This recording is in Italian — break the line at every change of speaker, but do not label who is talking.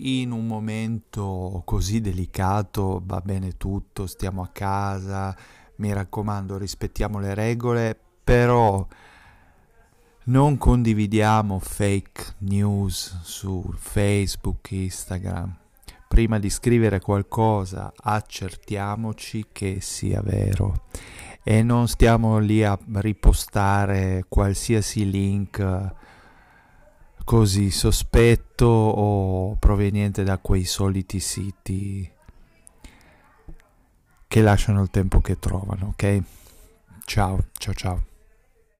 in un momento così delicato va bene tutto, stiamo a casa, mi raccomando rispettiamo le regole, però non condividiamo fake news su Facebook, Instagram. Prima di scrivere qualcosa accertiamoci che sia vero e non stiamo lì a ripostare qualsiasi link così sospetto o proveniente da quei soliti siti che lasciano il tempo che trovano, ok? Ciao, ciao, ciao.